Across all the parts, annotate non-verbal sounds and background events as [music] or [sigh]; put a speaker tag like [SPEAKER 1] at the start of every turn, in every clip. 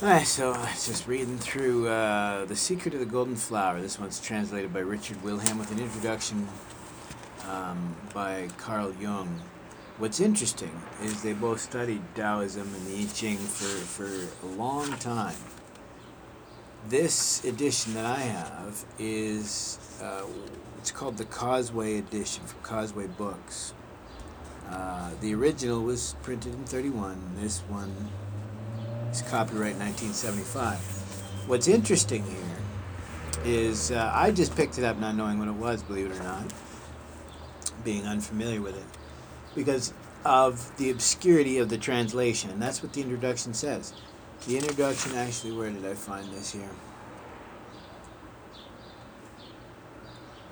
[SPEAKER 1] So just reading through uh, The Secret of the Golden Flower. This one's translated by Richard Wilhelm with an introduction um, by Carl Jung. What's interesting is they both studied Taoism and the I Ching for, for a long time. This edition that I have is, uh, it's called the Causeway edition from Causeway Books. Uh, the original was printed in 31. This one is copyright 1975. What's interesting here is uh, I just picked it up not knowing what it was, believe it or not, being unfamiliar with it, because of the obscurity of the translation. And that's what the introduction says. The introduction, actually, where did I find this here?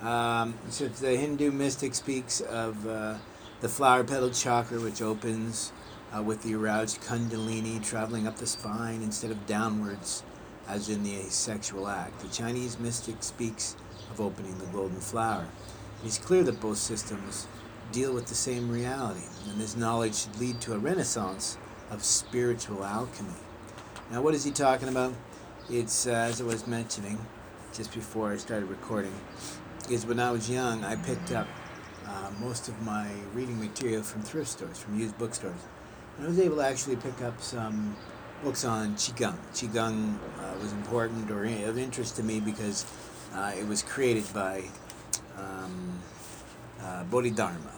[SPEAKER 1] Um, so the Hindu mystic speaks of uh, the flower petal chakra, which opens uh, with the aroused kundalini traveling up the spine instead of downwards, as in the asexual act. The Chinese mystic speaks of opening the golden flower. It is clear that both systems deal with the same reality, and this knowledge should lead to a renaissance of spiritual alchemy. Now, what is he talking about? It's, uh, as I was mentioning just before I started recording, is when I was young, I picked up uh, most of my reading material from thrift stores, from used bookstores. And I was able to actually pick up some books on Qigong. Qigong uh, was important or of interest to me because uh, it was created by um, uh, Bodhidharma,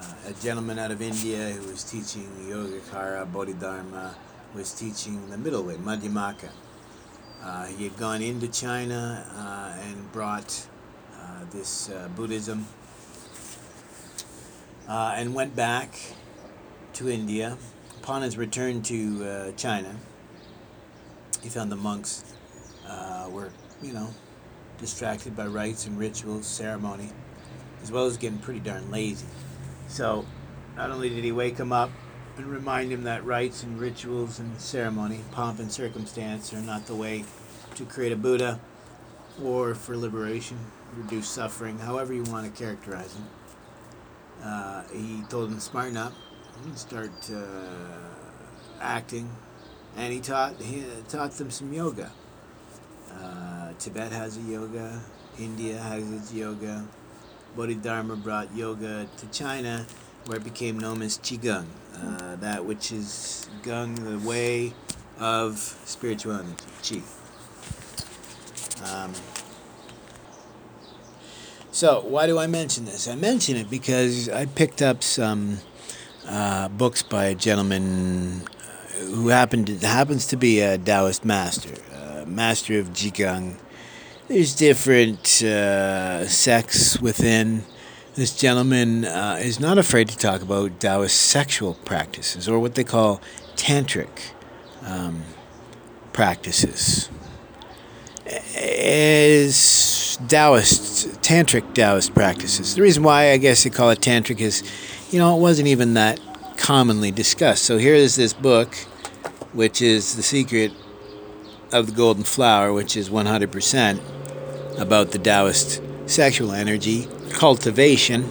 [SPEAKER 1] uh, a gentleman out of India who was teaching Yogacara. Bodhidharma was teaching the middle way, Madhyamaka. Uh, he had gone into China uh, and brought this Buddhism and went back to India. Upon his return to uh, China, he found the monks uh, were, you know, distracted by rites and rituals, ceremony, as well as getting pretty darn lazy. So, not only did he wake him up and remind him that rites and rituals and ceremony, pomp and circumstance are not the way to create a Buddha or for liberation, reduce suffering, however you want to characterize it. Uh, he told him to smarten up, start uh, acting, and he taught he taught them some yoga. Uh, Tibet has a yoga. India has its yoga. Bodhidharma brought yoga to China, where it became known as Qigong, uh, that which is Gung, the way of spirituality, Qi. Um, so, why do I mention this? I mention it because I picked up some uh, books by a gentleman uh, who happened to, happens to be a Taoist master, uh, master of Qigong. There's different uh, sects within. This gentleman uh, is not afraid to talk about Taoist sexual practices, or what they call tantric um, practices. Is Taoist, tantric Taoist practices. The reason why I guess they call it tantric is you know, it wasn't even that commonly discussed. So here is this book, which is The Secret of the Golden Flower, which is 100% about the Taoist sexual energy cultivation.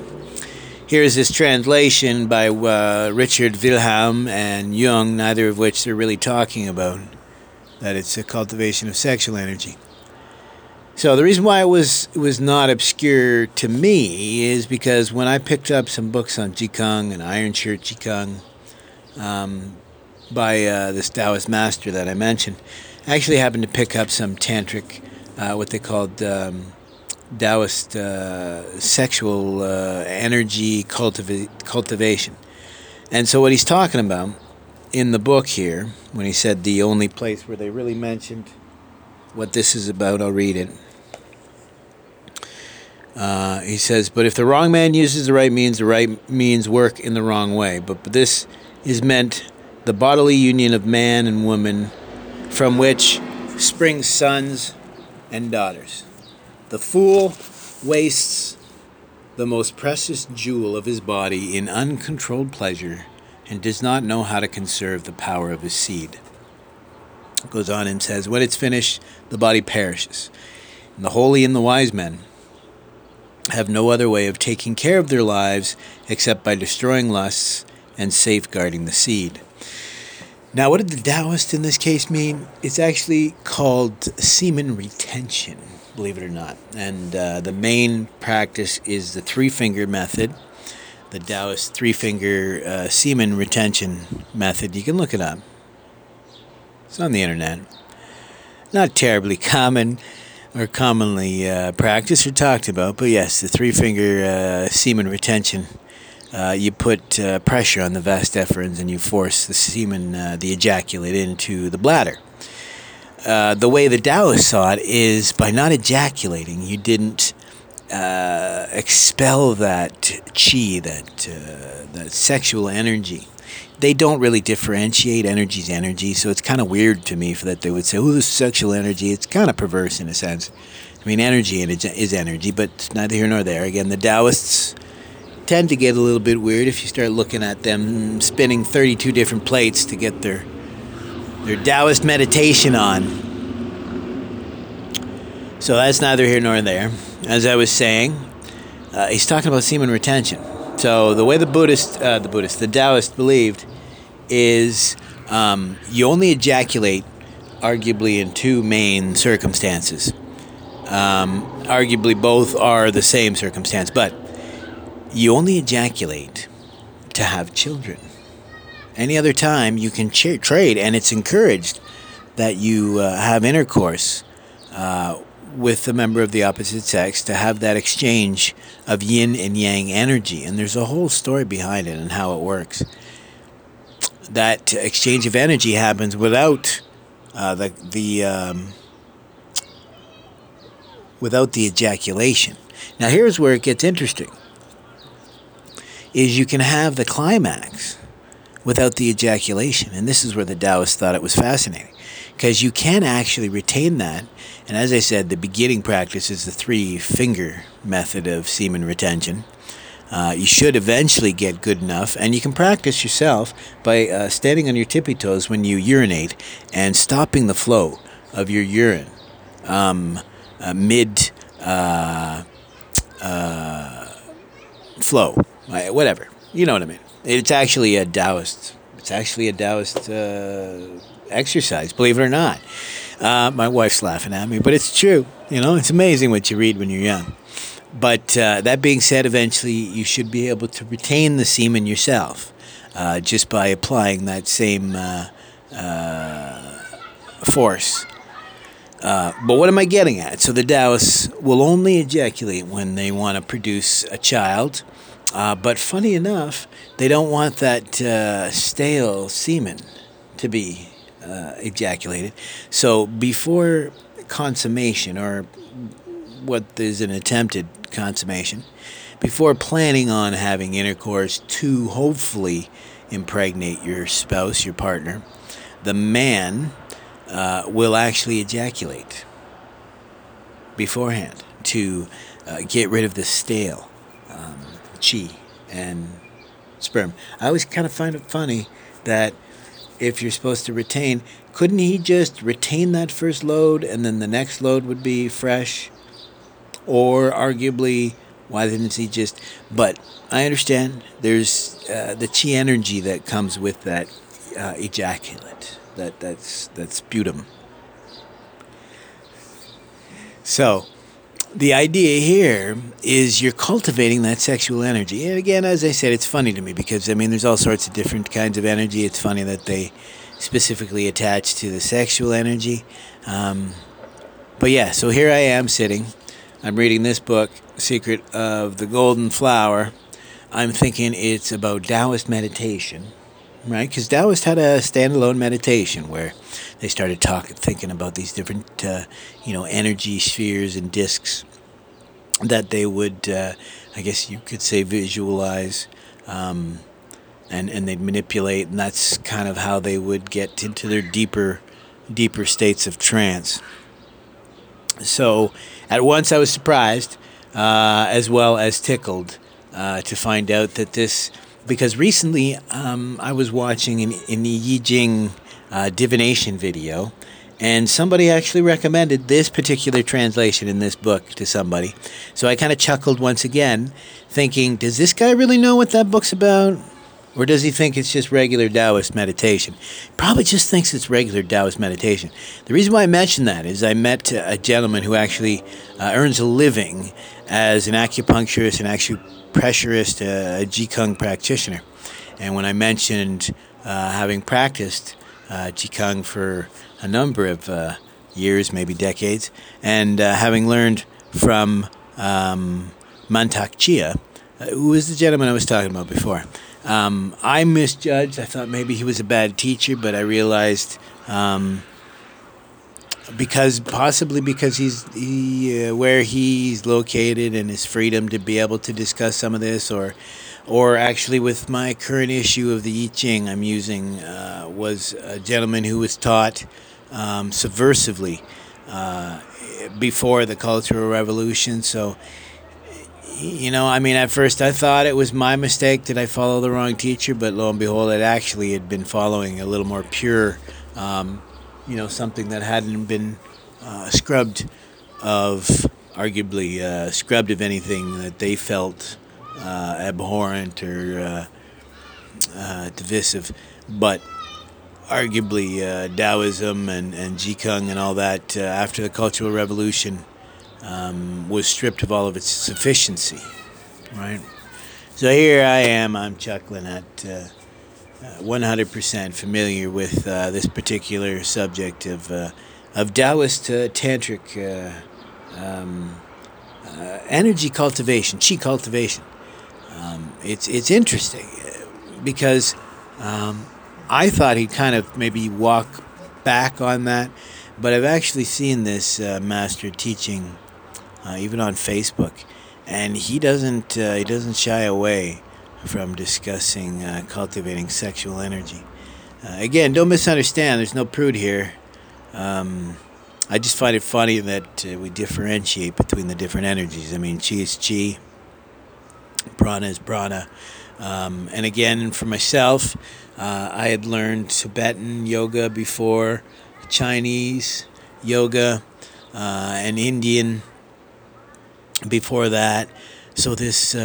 [SPEAKER 1] Here's this translation by uh, Richard Wilhelm and Jung, neither of which they're really talking about, that it's a cultivation of sexual energy. So the reason why it was it was not obscure to me is because when I picked up some books on Qigong and Iron Shirt Qigong um, by uh, this Taoist master that I mentioned, I actually happened to pick up some tantric, uh, what they called um, Taoist uh, sexual uh, energy cultiva- cultivation. And so what he's talking about in the book here, when he said the only place where they really mentioned what this is about, I'll read it. Uh, he says, but if the wrong man uses the right means, the right means work in the wrong way. But, but this is meant the bodily union of man and woman, from which spring sons and daughters. The fool wastes the most precious jewel of his body in uncontrolled pleasure and does not know how to conserve the power of his seed. Goes on and says, When it's finished, the body perishes. And the holy and the wise men have no other way of taking care of their lives except by destroying lusts and safeguarding the seed. Now, what did the Taoist in this case mean? It's actually called semen retention, believe it or not. And uh, the main practice is the three finger method, the Taoist three finger uh, semen retention method. You can look it up, it's on the internet. Not terribly [laughs] common or commonly uh, practiced or talked about, but yes, the three finger uh, semen retention uh, you put uh, pressure on the vas deferens and you force the semen, uh, the ejaculate, into the bladder. Uh, the way the Taoists saw it is by not ejaculating, you didn't expel that chi, that that sexual energy. They don't really differentiate energy's energy, so it's kind of weird to me for that they would say, "Oh, this sexual energy." It's kind of perverse in a sense. I mean, energy is energy, but neither here nor there. Again, the Taoists tend to get a little bit weird if you start looking at them spinning 32 different plates to get their their Taoist meditation on. So that's neither here nor there. As I was saying, uh, he's talking about semen retention. So the way the Buddhist, uh, the Buddhist, the Taoist believed is um, you only ejaculate, arguably in two main circumstances. Um, arguably, both are the same circumstance, but you only ejaculate to have children. Any other time you can ch- trade, and it's encouraged that you uh, have intercourse uh, with a member of the opposite sex to have that exchange of yin and yang energy. And there's a whole story behind it and how it works. That exchange of energy happens without uh, the the um, without the ejaculation. Now here's where it gets interesting is you can have the climax without the ejaculation. And this is where the Taoists thought it was fascinating because you can actually retain that. And as I said, the beginning practice is the three finger method of semen retention. Uh, you should eventually get good enough, and you can practice yourself by uh, standing on your tippy toes when you urinate and stopping the flow of your urine um, uh, mid uh, uh, flow whatever. You know what I mean. It's actually a Taoist. It's actually a Taoist uh, exercise, believe it or not. Uh, my wife's laughing at me, but it's true. You know, it's amazing what you read when you're young. But uh, that being said, eventually you should be able to retain the semen yourself uh, just by applying that same uh, uh, force. Uh, but what am I getting at? So the Taoists will only ejaculate when they want to produce a child uh, but funny enough, they don't want that uh, stale semen to be uh, ejaculated. So before consummation, or what is an attempted consummation, before planning on having intercourse to hopefully impregnate your spouse, your partner, the man uh, will actually ejaculate beforehand to uh, get rid of the stale chi and sperm. I always kind of find it funny that if you're supposed to retain, couldn't he just retain that first load and then the next load would be fresh? Or arguably, why didn't he just? But I understand there's uh, the chi energy that comes with that uh, ejaculate. That that's that's sputum. So the idea here is you're cultivating that sexual energy. And again, as I said, it's funny to me because I mean, there's all sorts of different kinds of energy. It's funny that they specifically attach to the sexual energy. Um, but yeah, so here I am sitting. I'm reading this book, Secret of the Golden Flower. I'm thinking it's about Taoist meditation, right? Because Taoist had a standalone meditation where they started talking, thinking about these different, uh, you know, energy spheres and disks that they would, uh, I guess you could say, visualize, um, and and they'd manipulate, and that's kind of how they would get into their deeper, deeper states of trance. So, at once I was surprised, uh, as well as tickled, uh, to find out that this, because recently um, I was watching an, an Yi Jing uh, divination video, and somebody actually recommended this particular translation in this book to somebody. So I kind of chuckled once again, thinking, does this guy really know what that book's about? Or does he think it's just regular Taoist meditation? Probably just thinks it's regular Taoist meditation. The reason why I mention that is I met a gentleman who actually uh, earns a living as an acupuncturist and acupressurist, uh, a Qigong practitioner. And when I mentioned uh, having practiced uh, Qigong for a number of uh, years, maybe decades, and uh, having learned from um, Mantak Chia, uh, who was the gentleman I was talking about before. Um, I misjudged. I thought maybe he was a bad teacher, but I realized um, because possibly because he's he, uh, where he's located and his freedom to be able to discuss some of this, or or actually with my current issue of the I Ching I'm using uh, was a gentleman who was taught um, subversively uh, before the Cultural Revolution. So you know, I mean, at first I thought it was my mistake that I followed the wrong teacher, but lo and behold, it actually had been following a little more pure, um, you know, something that hadn't been uh, scrubbed of, arguably uh, scrubbed of anything that they felt uh, abhorrent or uh, uh, divisive, but arguably uh, Taoism and, and Qigong and all that after the Cultural Revolution um, was stripped of all of its sufficiency, right? So here I am, I'm chuckling at 100% uh, familiar with uh, this particular subject of, uh, of Taoist uh, tantric uh, um, energy cultivation, chi cultivation. Um, it's, it's interesting because um, I thought he'd kind of maybe walk back on that, but I've actually seen this master teaching uh, even on Facebook, and he doesn't uh, he doesn't shy away from discussing uh, cultivating sexual energy. Uh, again, don't misunderstand. There's no prude here. Um, I just find it funny that uh, we differentiate between the different energies. I mean, chi is chi, prana is prana. Um, and again, for myself, uh, I had learned Tibetan yoga before, Chinese yoga, and Indian before that. So this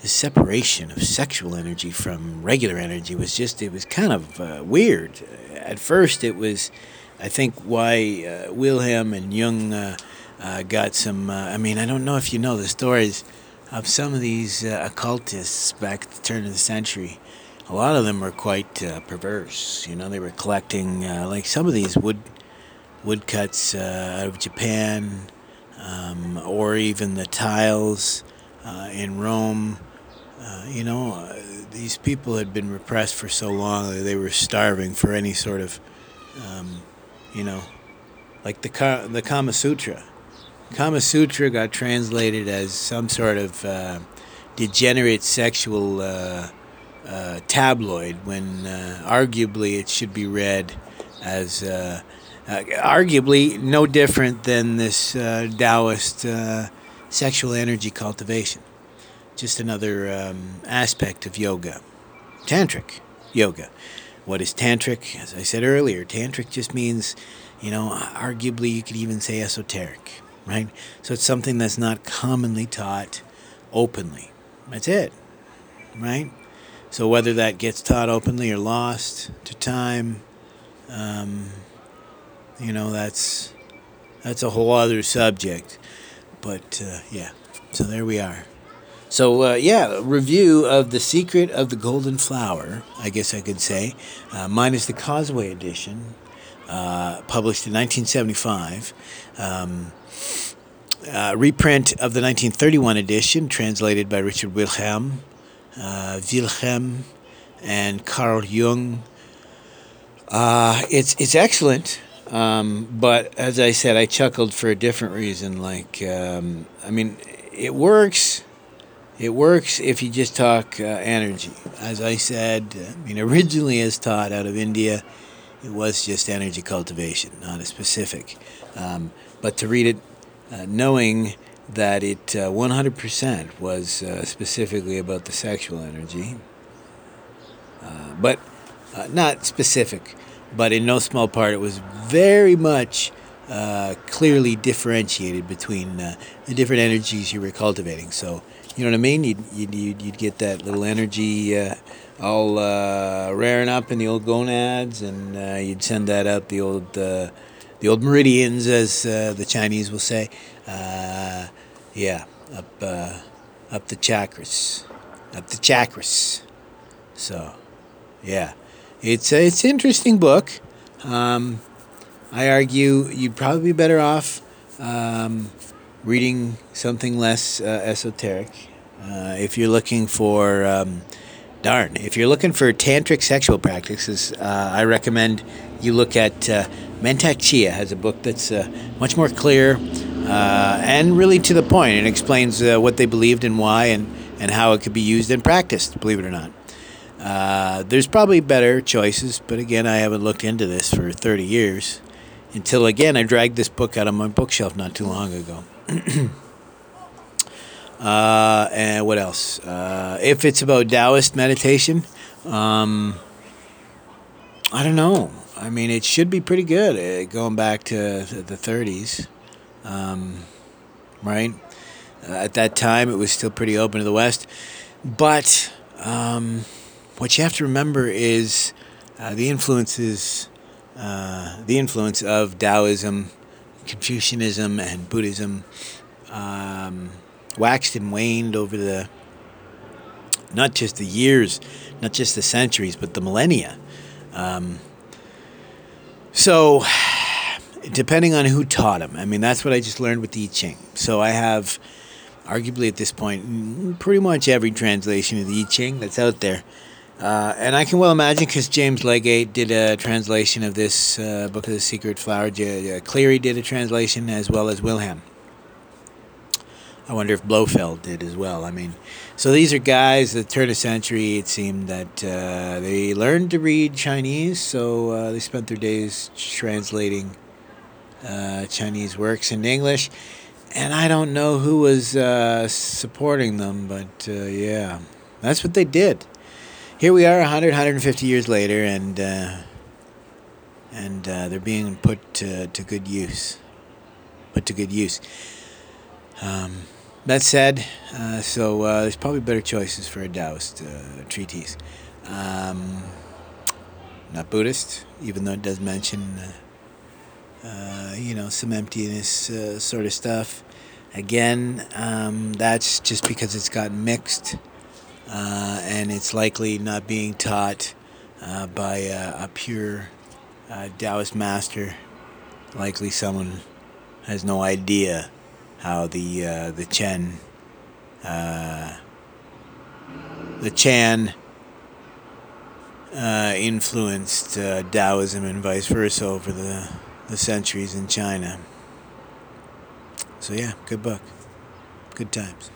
[SPEAKER 1] uh, this separation of sexual energy from regular energy was just it was kind of uh, weird. At first, it was, I think, why uh, Wilhelm and Jung uh, uh, got some. Uh, I mean, I don't know if you know the stories of some of these occultists back at the turn of the century. A lot of them were quite perverse. You know, they were collecting like some of these wood woodcuts out of Japan um, or even the tiles uh, in Rome. Uh, you know, uh, these people had been repressed for so long that they were starving for any sort of, um, you know, like the the Kama Sutra. Kama Sutra got translated as some sort of uh, degenerate sexual uh, uh, tabloid when arguably it should be read as uh, arguably no different than this uh, Taoist uh, sexual energy cultivation. Just another um, aspect of yoga. Tantric yoga. What is tantric? As I said earlier, tantric just means, you know, arguably you could even say esoteric, right? So it's something that's not commonly taught openly. That's it, right? So whether that gets taught openly or lost to time, um, you know that's that's a whole other subject. But uh, yeah, so there we are. So uh, yeah, review of the Secret of the Golden Flower. I guess I could say, uh, minus the Causeway edition, uh, published in 1975. Um, uh, reprint of the 1931 edition, translated by Richard Wilhelm, uh, Wilhelm, and Carl Jung. it's it's excellent. Um, but as I said, I chuckled for a different reason. Like, um, I mean, it works. It works if you just talk uh, energy. As I said, I mean, originally as taught out of India, it was just energy cultivation, not a specific. Um, but to read it uh, knowing that it uh, 100% was uh, specifically about the sexual energy, uh, but uh, not specific but in no small part, it was very much uh, clearly differentiated between uh, the different energies you were cultivating. So, you know what I mean? You'd, you'd, you'd get that little energy, uh, all uh, raring up in the old gonads, and uh, you'd send that out the old the old meridians, as the Chinese will say. Yeah, up up the chakras, up the chakras. So, yeah, it's a, it's an interesting book. Um, I argue you'd probably be better off um, reading something less esoteric if you're looking for. Um, darn, if you're looking for tantric sexual practices, uh, I recommend you look at uh, Mantak Chia has a book that's uh, much more clear uh, and really to the point. It explains uh, what they believed and why and, and how it could be used and practiced, believe it or not. Uh, there's probably better choices, but again, I haven't looked into this for 30 years until again I dragged this book out of my bookshelf not too long ago. [clears throat] Uh, and what else? Uh, if it's about Taoist meditation, um, I don't know. I mean, it should be pretty good uh, going back to the 30s, um, right? Uh, at that time, it was still pretty open to the West. But um, what you have to remember is uh, the influences, uh, the influence of Taoism, Confucianism, and Buddhism. Um, waxed and waned over the not just the years, not just the centuries, but the millennia. Um, so, depending on who taught him, I mean, that's what I just learned with the I Ching. So, I have, arguably at this point, pretty much every translation of the I Ching that's out there. Uh, and I can well imagine because James Legate did a translation of this uh, Book of the Secret Flower. J- uh, Cleary did a translation as well as Wilhelm. I wonder if Blofeld did as well. I mean, so these are guys at the turn of century. It seemed that uh, they learned to read Chinese, so uh, they spent their days translating uh, Chinese works in English. And I don't know who was supporting them, but yeah, that's what they did. Here we are, 100, 150 years later, and uh, and they're being put to, to good use. Put to good use. Um, that said, uh, so uh, there's probably better choices for a Taoist uh, treatise. Um, not Buddhist, even though it does mention, uh, uh, you know, some emptiness uh, sort of stuff. Again, um, that's just because it's gotten mixed, and it's likely not being taught by a pure Taoist master. Likely someone has no idea how the uh, the Chen uh, the Chan uh, influenced uh, Taoism and vice versa over the, the centuries in China. So yeah, good book, good times.